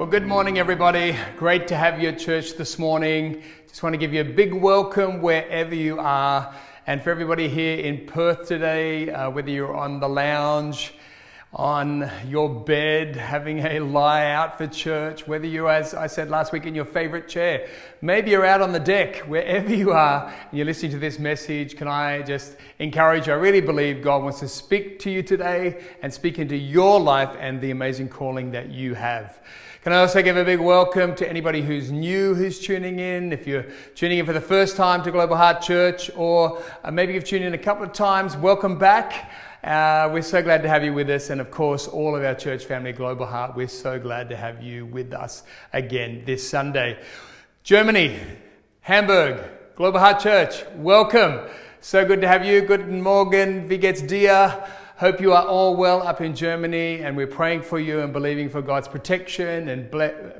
Well, good morning, everybody. Great to have you at church this morning. Just want to give you a big welcome wherever you are. And for everybody here in Perth today, uh, whether you're on the lounge, on your bed, having a lie out for church, whether you, as I said last week, in your favorite chair, maybe you're out on the deck, wherever you are, and you're listening to this message, can I just encourage you? I really believe God wants to speak to you today and speak into your life and the amazing calling that you have. Can I also give a big welcome to anybody who's new who's tuning in? If you're tuning in for the first time to Global Heart Church, or uh, maybe you've tuned in a couple of times, welcome back. Uh, we're so glad to have you with us, and of course, all of our church family, Global Heart, we're so glad to have you with us again this Sunday. Germany, Hamburg, Global Heart Church, welcome. So good to have you. Guten Morgen, wie geht's dir? Hope you are all well up in Germany, and we're praying for you and believing for God's protection and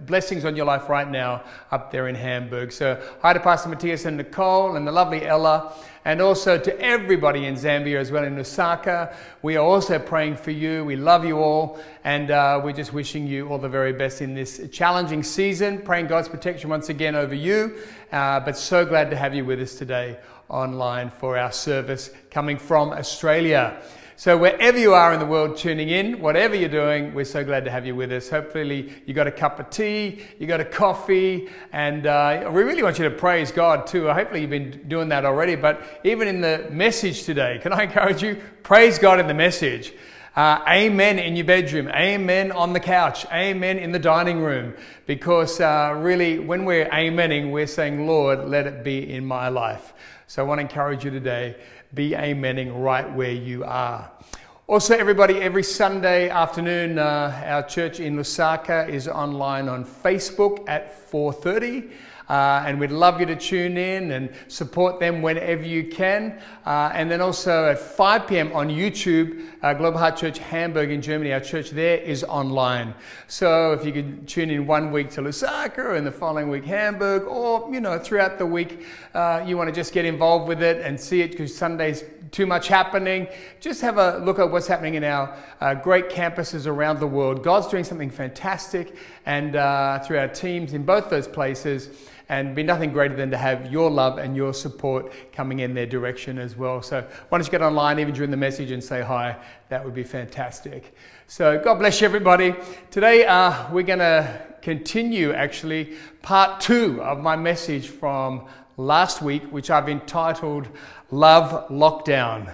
blessings on your life right now up there in Hamburg. So, hi to Pastor Matthias and Nicole and the lovely Ella, and also to everybody in Zambia as well in Lusaka. We are also praying for you. We love you all, and uh, we're just wishing you all the very best in this challenging season. Praying God's protection once again over you, uh, but so glad to have you with us today online for our service coming from Australia. So, wherever you are in the world tuning in, whatever you're doing, we're so glad to have you with us. Hopefully, you got a cup of tea, you got a coffee, and uh, we really want you to praise God too. Hopefully, you've been doing that already. But even in the message today, can I encourage you? Praise God in the message. Uh, amen in your bedroom. Amen on the couch. Amen in the dining room. Because uh, really, when we're amening, we're saying, Lord, let it be in my life. So I want to encourage you today be amening right where you are. Also, everybody, every Sunday afternoon, uh, our church in Lusaka is online on Facebook at 4:30. Uh, and we'd love you to tune in and support them whenever you can. Uh, and then also at 5 p.m. on YouTube, uh, Global Heart Church Hamburg in Germany, our church there is online. So if you could tune in one week to Lusaka and the following week Hamburg, or you know throughout the week, uh, you want to just get involved with it and see it because Sundays too much happening. Just have a look at what's happening in our uh, great campuses around the world. God's doing something fantastic, and uh, through our teams in both those places and be nothing greater than to have your love and your support coming in their direction as well. So why don't you get online even during the message and say hi? That would be fantastic. So God bless you, everybody. Today uh, we're going to continue actually part two of my message from last week, which I've entitled Love Lockdown.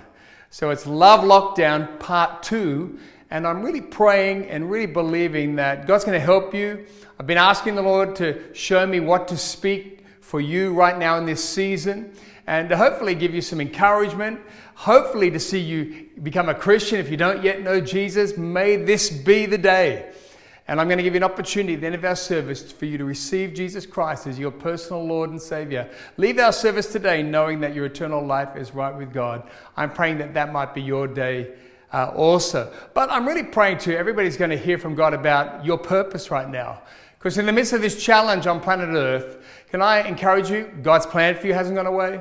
So it's Love Lockdown part two. And I'm really praying and really believing that God's going to help you I've been asking the Lord to show me what to speak for you right now in this season and to hopefully give you some encouragement, hopefully to see you become a Christian if you don't yet know Jesus. May this be the day. And I'm going to give you an opportunity at the end of our service for you to receive Jesus Christ as your personal Lord and Savior. Leave our service today knowing that your eternal life is right with God. I'm praying that that might be your day uh, also. But I'm really praying too, everybody's going to hear from God about your purpose right now. Because in the midst of this challenge on planet Earth, can I encourage you? God's plan for you hasn't gone away.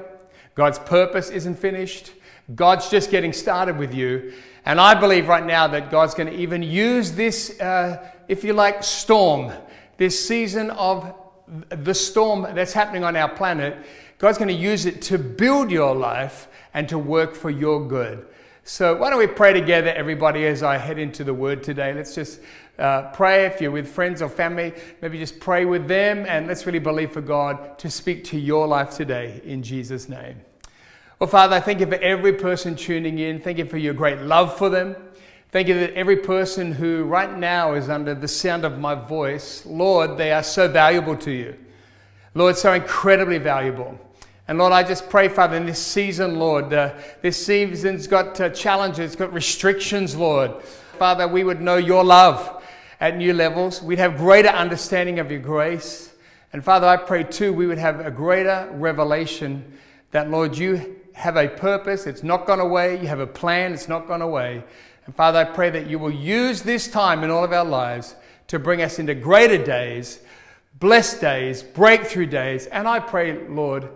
God's purpose isn't finished. God's just getting started with you. And I believe right now that God's going to even use this, uh, if you like, storm, this season of the storm that's happening on our planet. God's going to use it to build your life and to work for your good. So, why don't we pray together, everybody, as I head into the word today? Let's just uh, pray if you're with friends or family, maybe just pray with them and let's really believe for God to speak to your life today in Jesus' name. Well, Father, I thank you for every person tuning in. Thank you for your great love for them. Thank you that every person who right now is under the sound of my voice, Lord, they are so valuable to you. Lord, so incredibly valuable. And Lord, I just pray, Father, in this season, Lord, uh, this season's got uh, challenges, got restrictions, Lord. Father, we would know your love at new levels. We'd have greater understanding of your grace. And Father, I pray too, we would have a greater revelation that, Lord, you have a purpose. It's not gone away. You have a plan. It's not gone away. And Father, I pray that you will use this time in all of our lives to bring us into greater days, blessed days, breakthrough days. And I pray, Lord,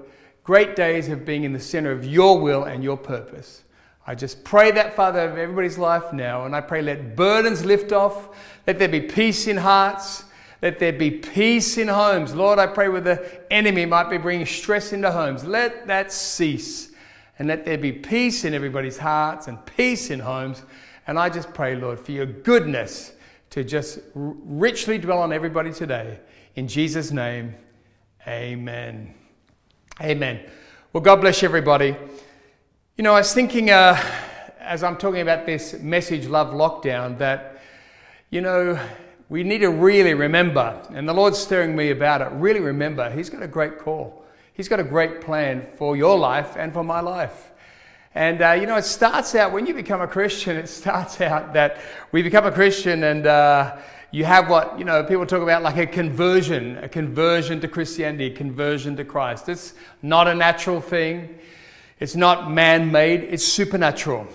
great days of being in the center of your will and your purpose. I just pray that, Father, of everybody's life now, and I pray let burdens lift off, let there be peace in hearts, Let there be peace in homes. Lord, I pray where the enemy might be bringing stress into homes. Let that cease. And let there be peace in everybody's hearts and peace in homes. And I just pray, Lord, for your goodness to just richly dwell on everybody today. In Jesus' name, amen. Amen. Well, God bless everybody. You know, I was thinking uh, as I'm talking about this message, Love Lockdown, that, you know, we need to really remember, and the Lord's stirring me about it, really remember, He's got a great call. He's got a great plan for your life and for my life. And, uh, you know, it starts out, when you become a Christian, it starts out that we become a Christian and uh, you have what, you know, people talk about like a conversion, a conversion to Christianity, a conversion to Christ. It's not a natural thing. It's not man made, it's supernatural.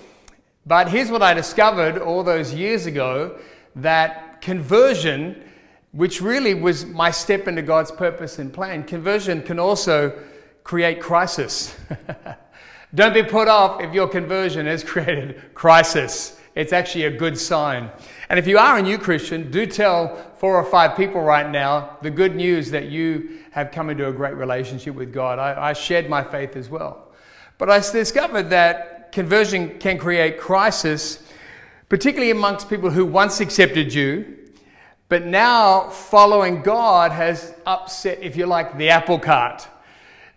But here's what I discovered all those years ago that conversion, which really was my step into God's purpose and plan, conversion can also create crisis. Don't be put off if your conversion has created crisis. It's actually a good sign. And if you are a new Christian, do tell four or five people right now the good news that you have come into a great relationship with God. I, I shared my faith as well. But I discovered that conversion can create crisis particularly amongst people who once accepted you, but now following God has upset, if you like, the apple cart.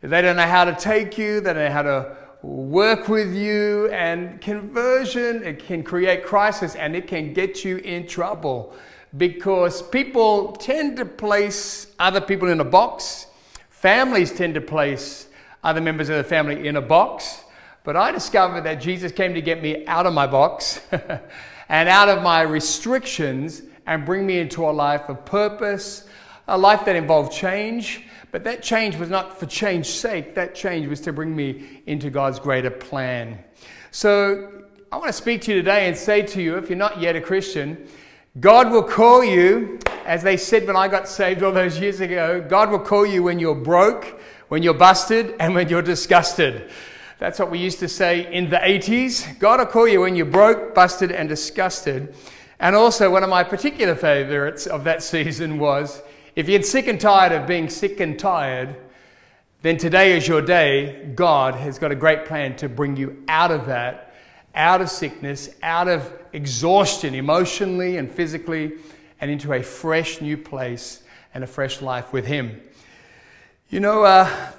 They don't know how to take you, they don't know how to work with you, and conversion, it can create crisis and it can get you in trouble because people tend to place other people in a box. Families tend to place other members of the family in a box. But I discovered that Jesus came to get me out of my box and out of my restrictions and bring me into a life of purpose, a life that involved change. But that change was not for change's sake, that change was to bring me into God's greater plan. So I want to speak to you today and say to you, if you're not yet a Christian, God will call you, as they said when I got saved all those years ago, God will call you when you're broke, when you're busted, and when you're disgusted. That's what we used to say in the 80s. God will call you when you're broke, busted, and disgusted. And also, one of my particular favorites of that season was if you're sick and tired of being sick and tired, then today is your day. God has got a great plan to bring you out of that, out of sickness, out of exhaustion emotionally and physically, and into a fresh new place and a fresh life with Him. You know, uh,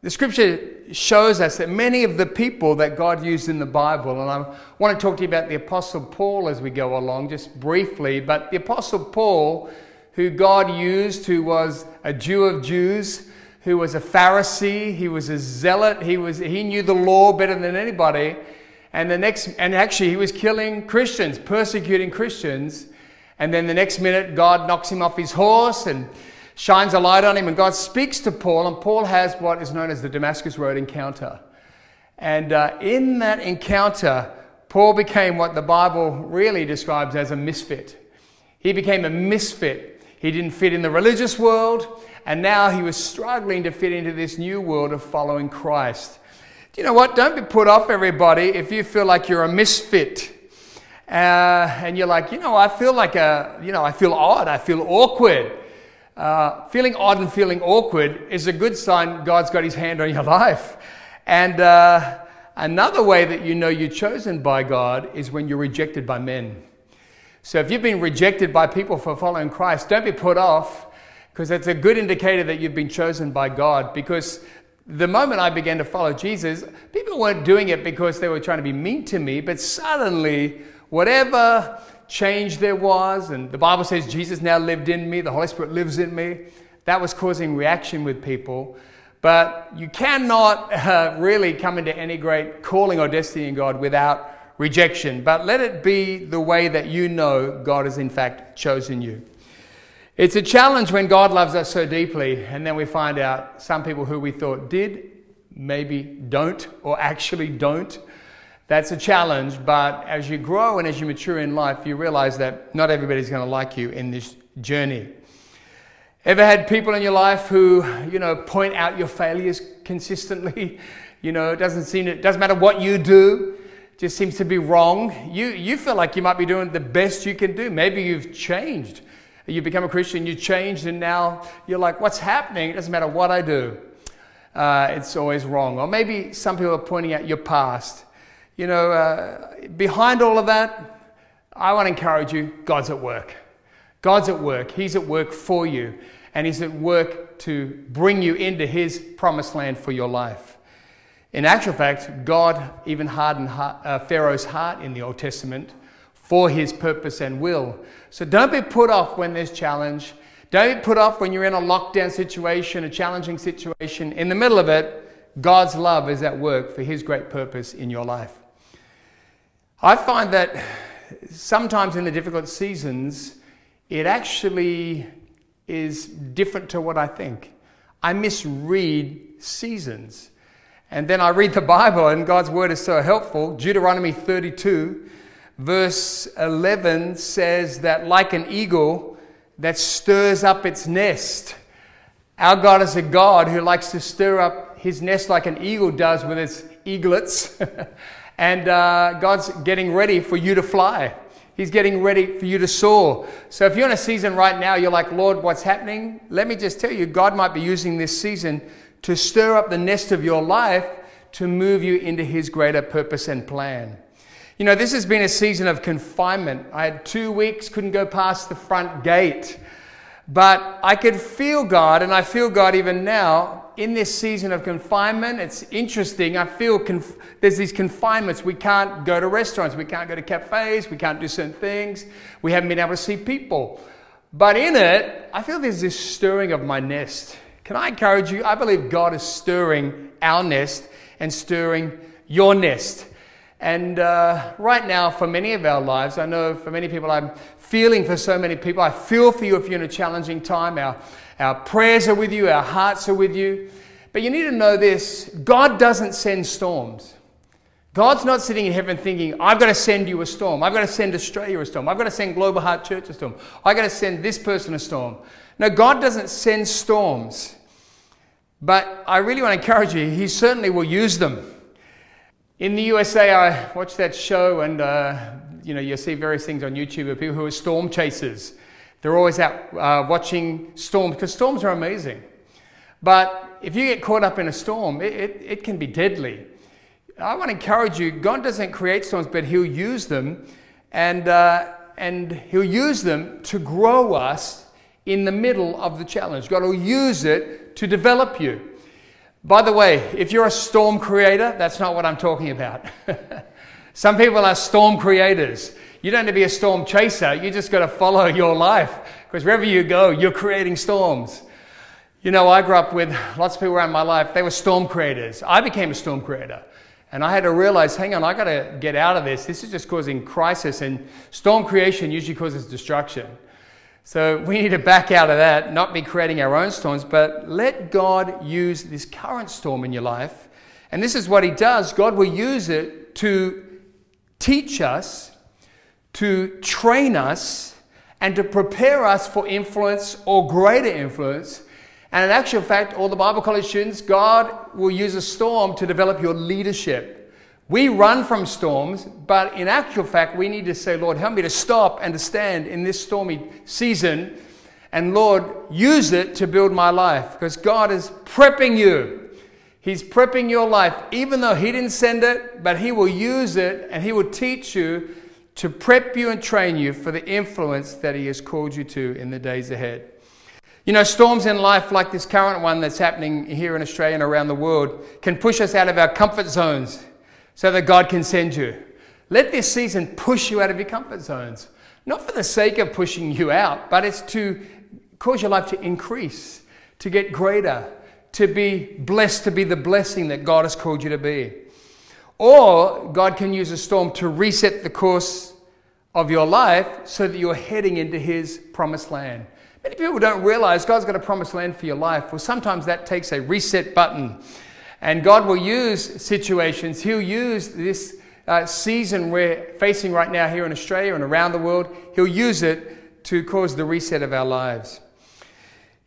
the scripture shows us that many of the people that God used in the Bible, and I want to talk to you about the Apostle Paul as we go along, just briefly, but the Apostle Paul, who God used, who was a Jew of Jews, who was a Pharisee, he was a zealot, he, was, he knew the law better than anybody, and, the next, and actually he was killing Christians, persecuting Christians, and then the next minute God knocks him off his horse and shines a light on him, and God speaks to Paul, and Paul has what is known as the Damascus Road encounter. And uh, in that encounter, Paul became what the Bible really describes as a misfit. He became a misfit. He didn't fit in the religious world, and now he was struggling to fit into this new world of following Christ. Do you know what? Don't be put off, everybody, if you feel like you're a misfit. Uh, and you're like, you know, I feel like a, you know, I feel odd, I feel awkward. Uh, feeling odd and feeling awkward is a good sign God's got his hand on your life. And uh, another way that you know you're chosen by God is when you're rejected by men. So if you've been rejected by people for following Christ, don't be put off because it's a good indicator that you've been chosen by God. Because the moment I began to follow Jesus, people weren't doing it because they were trying to be mean to me, but suddenly, whatever change there was, and the Bible says Jesus now lived in me, the Holy Spirit lives in me. That was causing reaction with people. But you cannot uh, really come into any great calling or destiny in God without rejection. But let it be the way that you know God has in fact chosen you. It's a challenge when God loves us so deeply, and then we find out some people who we thought did maybe don't or actually don't. That's a challenge, but as you grow and as you mature in life, you realize that not everybody's going to like you in this journey. Ever had people in your life who, you know, point out your failures consistently? You know, it doesn't seem it doesn't matter what you do, just seems to be wrong. You you feel like you might be doing the best you can do. Maybe you've changed You become a Christian, you changed, and now you're like, what's happening? It doesn't matter what I do. Uh, it's always wrong. Or maybe some people are pointing out your past. You know, uh, behind all of that, I want to encourage you God's at work. God's at work. He's at work for you, and He's at work to bring you into His promised land for your life. In actual fact, God even hardened uh, Pharaoh's heart in the Old Testament for His purpose and will. So don't be put off when there's challenge. Don't be put off when you're in a lockdown situation, a challenging situation. In the middle of it, God's love is at work for His great purpose in your life. I find that sometimes in the difficult seasons, it actually is different to what I think. I misread seasons. And then I read the Bible, and God's word is so helpful. Deuteronomy 32, verse 11 says that, like an eagle that stirs up its nest, our God is a God who likes to stir up his nest like an eagle does with its eaglets. and uh, God's getting ready for you to fly. He's getting ready for you to soar. So if you're in a season right now, you're like, Lord, what's happening? Let me just tell you, God might be using this season to stir up the nest of your life to move you into His greater purpose and plan. You know, this has been a season of confinement. I had two weeks, couldn't go past the front gate. But I could feel God, and I feel God even now in this season of confinement, it's interesting. I feel conf- there's these confinements. We can't go to restaurants, we can't go to cafes, we can't do certain things. We haven't been able to see people. But in it, I feel there's this stirring of my nest. Can I encourage you? I believe God is stirring our nest and stirring your nest. And uh, right now, for many of our lives, I know for many people, I'm feeling for so many people. I feel for you if you're in a challenging time. Our our prayers are with you, our hearts are with you. But you need to know this God doesn't send storms. God's not sitting in heaven thinking, I've got to send you a storm. I've got to send Australia a storm. I've got to send Global Heart Church a storm. I've got to send this person a storm. No, God doesn't send storms. But I really want to encourage you, He certainly will use them. In the USA, I watch that show, and uh, you know, you see various things on YouTube of people who are storm chasers. They're always out uh, watching storms because storms are amazing. But if you get caught up in a storm, it, it, it can be deadly. I want to encourage you God doesn't create storms, but He'll use them and, uh, and He'll use them to grow us in the middle of the challenge. God will use it to develop you. By the way, if you're a storm creator, that's not what I'm talking about. Some people are storm creators. You don't need to be a storm chaser. You just got to follow your life because wherever you go, you're creating storms. You know, I grew up with lots of people around my life. They were storm creators. I became a storm creator. And I had to realize, hang on, I got to get out of this. This is just causing crisis. And storm creation usually causes destruction. So we need to back out of that, not be creating our own storms, but let God use this current storm in your life. And this is what He does God will use it to teach us to train us and to prepare us for influence or greater influence. And in actual fact, all the Bible college students, God will use a storm to develop your leadership. We run from storms, but in actual fact, we need to say, Lord, help me to stop and to stand in this stormy season. And Lord, use it to build my life because God is prepping you. He's prepping your life, even though He didn't send it, but He will use it and He will teach you to prep you and train you for the influence that He has called you to in the days ahead. You know, storms in life like this current one that's happening here in Australia and around the world can push us out of our comfort zones so that God can send you. Let this season push you out of your comfort zones. Not for the sake of pushing you out, but it's to cause your life to increase, to get greater, to be blessed, to be the blessing that God has called you to be. Or God can use a storm to reset the course of your life so that you're heading into His promised land. Many people don't realize God's got a promised land for your life. Well, sometimes that takes a reset button. And God will use situations, He'll use this uh, season we're facing right now here in Australia and around the world, He'll use it to cause the reset of our lives.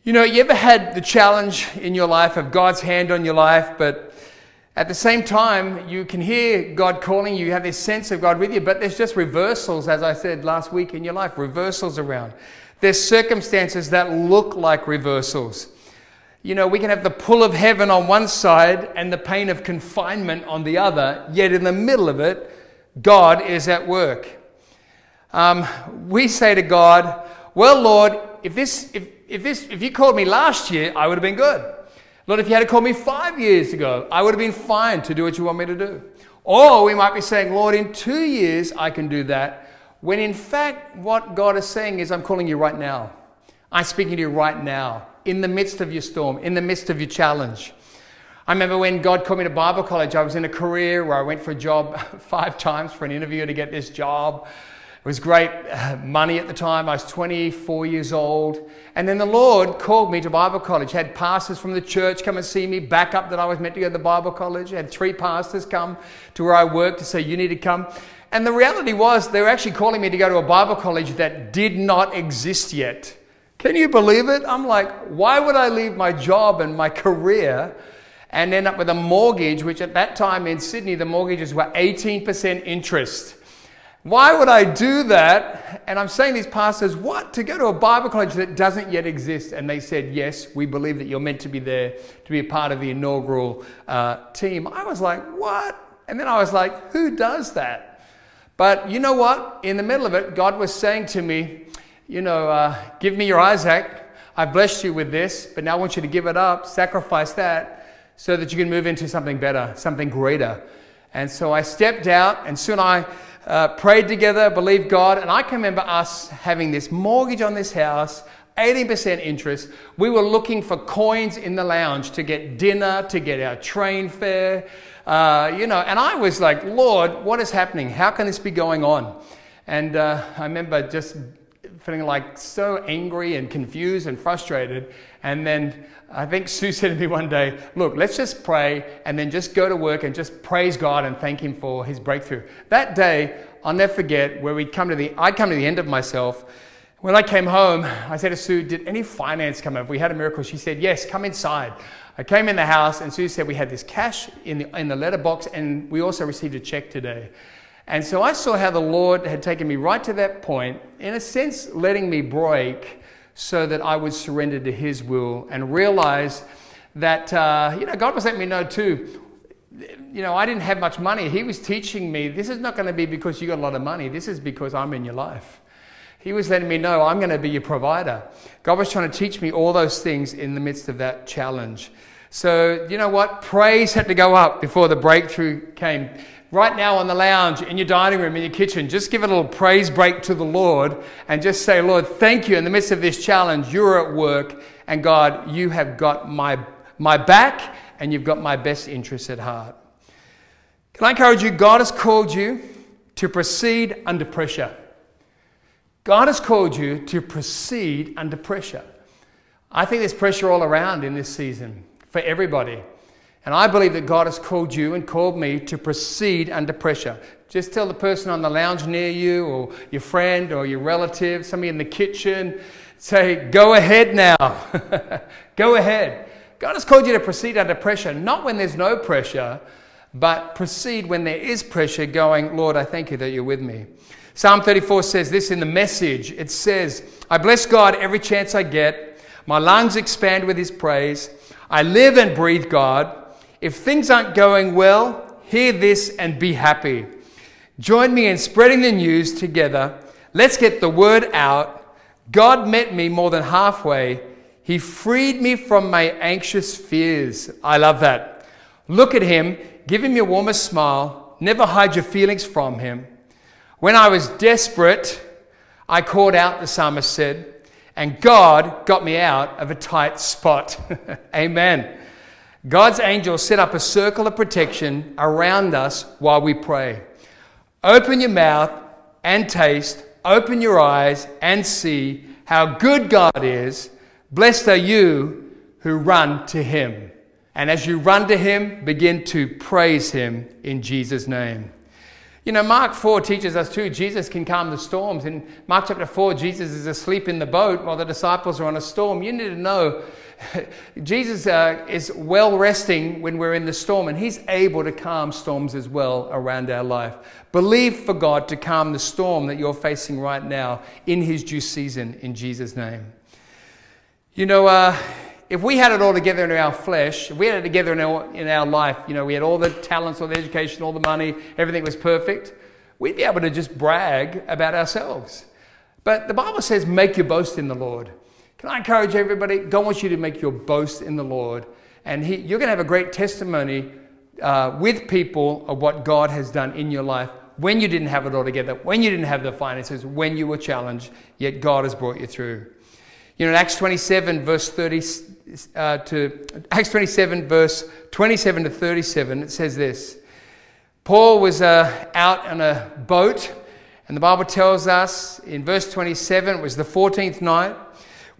You know, you ever had the challenge in your life of God's hand on your life, but At the same time, you can hear God calling you, you have this sense of God with you, but there's just reversals, as I said last week in your life, reversals around. There's circumstances that look like reversals. You know, we can have the pull of heaven on one side and the pain of confinement on the other, yet in the middle of it, God is at work. Um, we say to God, Well, Lord, if, this, if, if, this, if you called me last year, I would have been good. Lord, if you had called me five years ago, I would have been fine to do what you want me to do. Or we might be saying, Lord, in two years I can do that, when in fact, what God is saying is, I'm calling you right now. I'm speaking to you right now in the midst of your storm, in the midst of your challenge. I remember when God called me to Bible college, I was in a career where I went for a job five times for an interview to get this job. It was great uh, money at the time. I was 24 years old. And then the Lord called me to Bible college. Had pastors from the church come and see me, back up that I was meant to go to the Bible college. Had three pastors come to where I worked to say, You need to come. And the reality was, they were actually calling me to go to a Bible college that did not exist yet. Can you believe it? I'm like, why would I leave my job and my career and end up with a mortgage, which at that time in Sydney, the mortgages were 18% interest? Why would I do that? And I'm saying these pastors, what? To go to a Bible college that doesn't yet exist? And they said, yes, we believe that you're meant to be there to be a part of the inaugural uh, team. I was like, what? And then I was like, who does that? But you know what? In the middle of it, God was saying to me, you know, uh, give me your Isaac. I blessed you with this, but now I want you to give it up, sacrifice that, so that you can move into something better, something greater. And so I stepped out, and soon I uh, prayed together, believed God, and I can remember us having this mortgage on this house, 18% interest. We were looking for coins in the lounge to get dinner, to get our train fare, uh, you know, and I was like, Lord, what is happening? How can this be going on? And uh, I remember just feeling like so angry and confused and frustrated. And then I think Sue said to me one day, Look, let's just pray and then just go to work and just praise God and thank Him for His breakthrough. That day, I'll never forget where we'd come to the, I'd come to the end of myself. When I came home, I said to Sue, Did any finance come up? We had a miracle. She said, Yes, come inside. I came in the house and Sue said, We had this cash in the, in the letterbox and we also received a check today. And so I saw how the Lord had taken me right to that point, in a sense, letting me break so that I would surrender to His will and realize that, uh, you know, God was letting me know too. You know, I didn't have much money. He was teaching me this is not going to be because you got a lot of money, this is because I'm in your life. He was letting me know I'm going to be your provider. God was trying to teach me all those things in the midst of that challenge. So, you know what? Praise had to go up before the breakthrough came right now on the lounge, in your dining room, in your kitchen, just give a little praise break to the Lord and just say, Lord, thank you in the midst of this challenge. You're at work, and God, you have got my, my back and you've got my best interests at heart. Can I encourage you? God has called you to proceed under pressure. God has called you to proceed under pressure. I think there's pressure all around in this season for everybody. And I believe that God has called you and called me to proceed under pressure. Just tell the person on the lounge near you, or your friend, or your relative, somebody in the kitchen, say, Go ahead now. Go ahead. God has called you to proceed under pressure, not when there's no pressure, but proceed when there is pressure, going, Lord, I thank you that you're with me. Psalm 34 says this in the message it says, I bless God every chance I get. My lungs expand with his praise. I live and breathe God. If things aren't going well, hear this and be happy. Join me in spreading the news together. Let's get the word out. God met me more than halfway. He freed me from my anxious fears. I love that. Look at him, give him your warmest smile, never hide your feelings from him. When I was desperate, I called out, the psalmist said, and God got me out of a tight spot. Amen. God's angels set up a circle of protection around us while we pray. Open your mouth and taste, open your eyes and see how good God is. Blessed are you who run to him. And as you run to him, begin to praise him in Jesus' name. You know, Mark 4 teaches us too, Jesus can calm the storms. In Mark chapter 4, Jesus is asleep in the boat while the disciples are on a storm. You need to know Jesus uh, is well resting when we're in the storm, and He's able to calm storms as well around our life. Believe for God to calm the storm that you're facing right now in His due season in Jesus' name. You know, uh, if we had it all together in our flesh, if we had it together in our, in our life, you know, we had all the talents, all the education, all the money, everything was perfect, we'd be able to just brag about ourselves. But the Bible says, make your boast in the Lord. Can I encourage everybody? God wants you to make your boast in the Lord. And he, you're going to have a great testimony uh, with people of what God has done in your life when you didn't have it all together, when you didn't have the finances, when you were challenged, yet God has brought you through. You know, in Acts 27, verse 30 uh, to Acts 27, verse 27 to 37, it says this Paul was uh, out on a boat, and the Bible tells us in verse 27, it was the 14th night.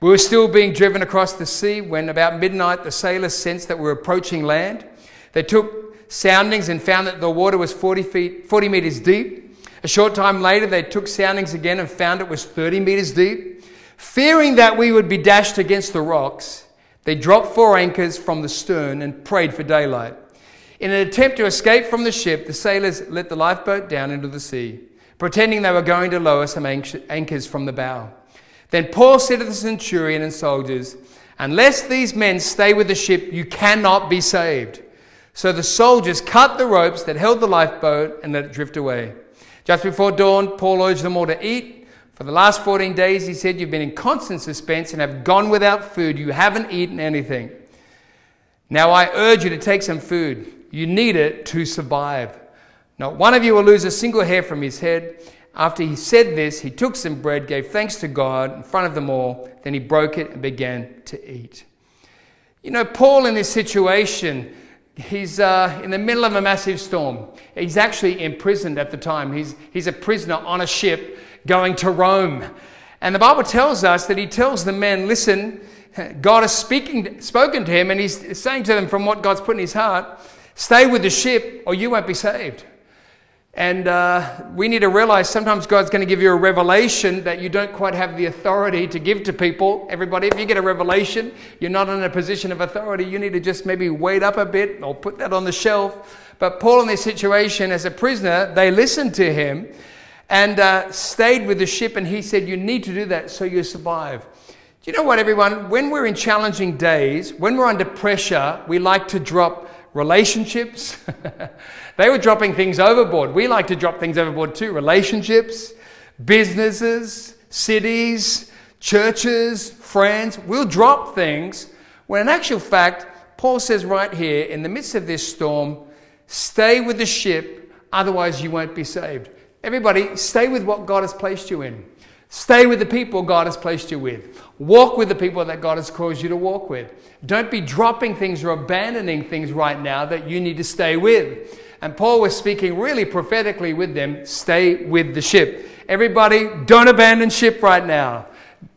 We were still being driven across the sea when, about midnight, the sailors sensed that we were approaching land. They took soundings and found that the water was 40, feet, 40 meters deep. A short time later, they took soundings again and found it was 30 meters deep. Fearing that we would be dashed against the rocks, they dropped four anchors from the stern and prayed for daylight. In an attempt to escape from the ship, the sailors let the lifeboat down into the sea, pretending they were going to lower some anchors from the bow. Then Paul said to the centurion and soldiers, Unless these men stay with the ship, you cannot be saved. So the soldiers cut the ropes that held the lifeboat and let it drift away. Just before dawn, Paul urged them all to eat. For the last 14 days, he said, You've been in constant suspense and have gone without food. You haven't eaten anything. Now I urge you to take some food. You need it to survive. Not one of you will lose a single hair from his head. After he said this, he took some bread, gave thanks to God in front of them all, then he broke it and began to eat. You know, Paul in this situation, he's uh, in the middle of a massive storm. He's actually imprisoned at the time. He's, he's a prisoner on a ship going to Rome. And the Bible tells us that he tells the men, listen, God has speaking, spoken to him, and he's saying to them from what God's put in his heart, stay with the ship or you won't be saved. And uh, we need to realize sometimes God's going to give you a revelation that you don't quite have the authority to give to people. Everybody, if you get a revelation, you're not in a position of authority. You need to just maybe wait up a bit or put that on the shelf. But Paul, in this situation as a prisoner, they listened to him and uh, stayed with the ship. And he said, You need to do that so you survive. Do you know what, everyone? When we're in challenging days, when we're under pressure, we like to drop relationships. they were dropping things overboard. We like to drop things overboard too relationships, businesses, cities, churches, friends. We'll drop things when, in actual fact, Paul says right here, in the midst of this storm, stay with the ship, otherwise, you won't be saved. Everybody, stay with what God has placed you in. Stay with the people God has placed you with. Walk with the people that God has caused you to walk with. Don't be dropping things or abandoning things right now that you need to stay with. And Paul was speaking really prophetically with them stay with the ship. Everybody, don't abandon ship right now.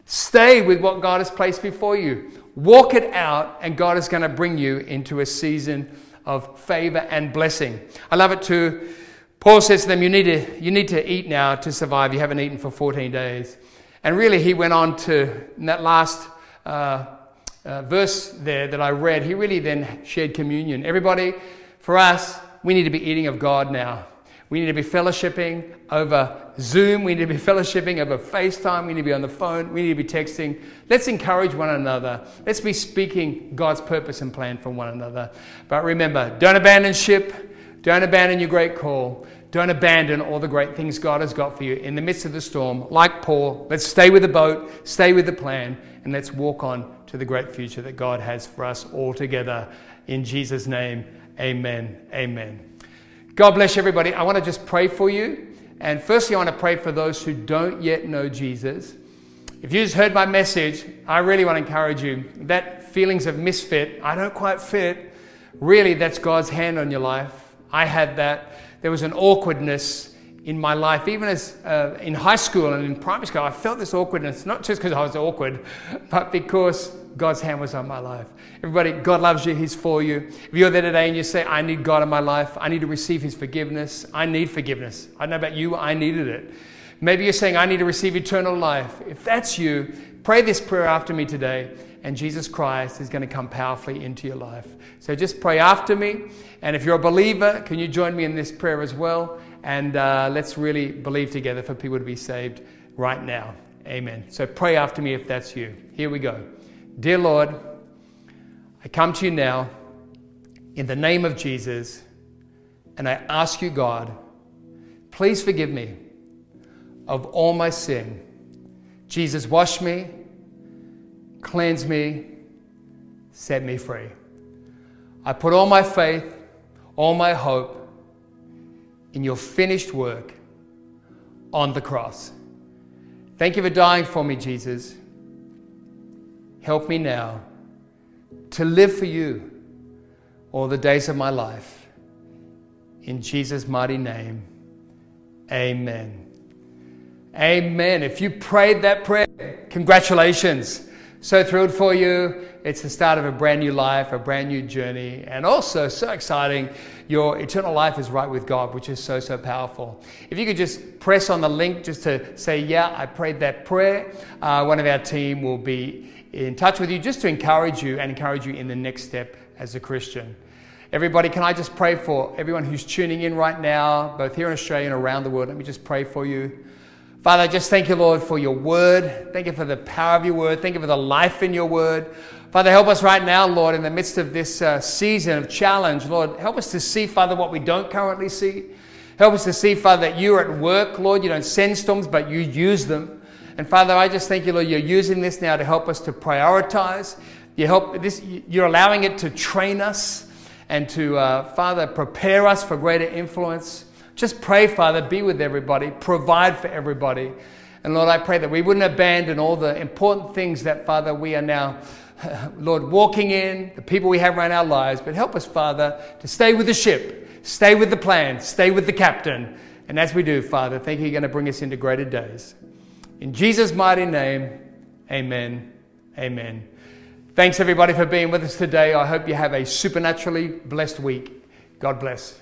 Stay with what God has placed before you. Walk it out, and God is going to bring you into a season of favor and blessing. I love it too Paul says to them, you need to, you need to eat now to survive. You haven't eaten for 14 days. And really, he went on to, in that last uh, uh, verse there that I read, he really then shared communion. Everybody, for us, we need to be eating of God now. We need to be fellowshipping over Zoom. We need to be fellowshipping over FaceTime. We need to be on the phone. We need to be texting. Let's encourage one another. Let's be speaking God's purpose and plan for one another. But remember, don't abandon ship. Don't abandon your great call. Don't abandon all the great things God has got for you in the midst of the storm. Like Paul, let's stay with the boat, stay with the plan, and let's walk on to the great future that God has for us all together. In Jesus' name, amen. Amen. God bless everybody. I want to just pray for you. And firstly, I want to pray for those who don't yet know Jesus. If you just heard my message, I really want to encourage you that feelings of misfit, I don't quite fit, really, that's God's hand on your life. I had that. There was an awkwardness in my life, even as uh, in high school and in primary school. I felt this awkwardness, not just because I was awkward, but because God's hand was on my life. Everybody, God loves you. He's for you. If you're there today and you say, I need God in my life, I need to receive His forgiveness, I need forgiveness. I know about you, I needed it. Maybe you're saying, I need to receive eternal life. If that's you, pray this prayer after me today, and Jesus Christ is going to come powerfully into your life. So just pray after me. And if you're a believer, can you join me in this prayer as well? And uh, let's really believe together for people to be saved right now. Amen. So pray after me if that's you. Here we go. Dear Lord, I come to you now in the name of Jesus, and I ask you, God, please forgive me of all my sin. Jesus, wash me, cleanse me, set me free. I put all my faith, all my hope in your finished work on the cross. Thank you for dying for me, Jesus. Help me now to live for you all the days of my life. In Jesus' mighty name, amen. Amen. If you prayed that prayer, congratulations. So thrilled for you. It's the start of a brand new life, a brand new journey, and also so exciting. Your eternal life is right with God, which is so, so powerful. If you could just press on the link just to say, Yeah, I prayed that prayer, uh, one of our team will be in touch with you just to encourage you and encourage you in the next step as a Christian. Everybody, can I just pray for everyone who's tuning in right now, both here in Australia and around the world? Let me just pray for you. Father, just thank you, Lord, for your word. Thank you for the power of your word. Thank you for the life in your word. Father, help us right now, Lord, in the midst of this uh, season of challenge. Lord, help us to see, Father, what we don't currently see. Help us to see, Father, that you're at work, Lord. You don't send storms, but you use them. And Father, I just thank you, Lord, you're using this now to help us to prioritize. You help this, you're allowing it to train us and to, uh, Father, prepare us for greater influence. Just pray, Father, be with everybody, provide for everybody. And Lord, I pray that we wouldn't abandon all the important things that, Father, we are now, Lord, walking in, the people we have around our lives. But help us, Father, to stay with the ship, stay with the plan, stay with the captain. And as we do, Father, thank you, you're going to bring us into greater days. In Jesus' mighty name, amen. Amen. Thanks, everybody, for being with us today. I hope you have a supernaturally blessed week. God bless.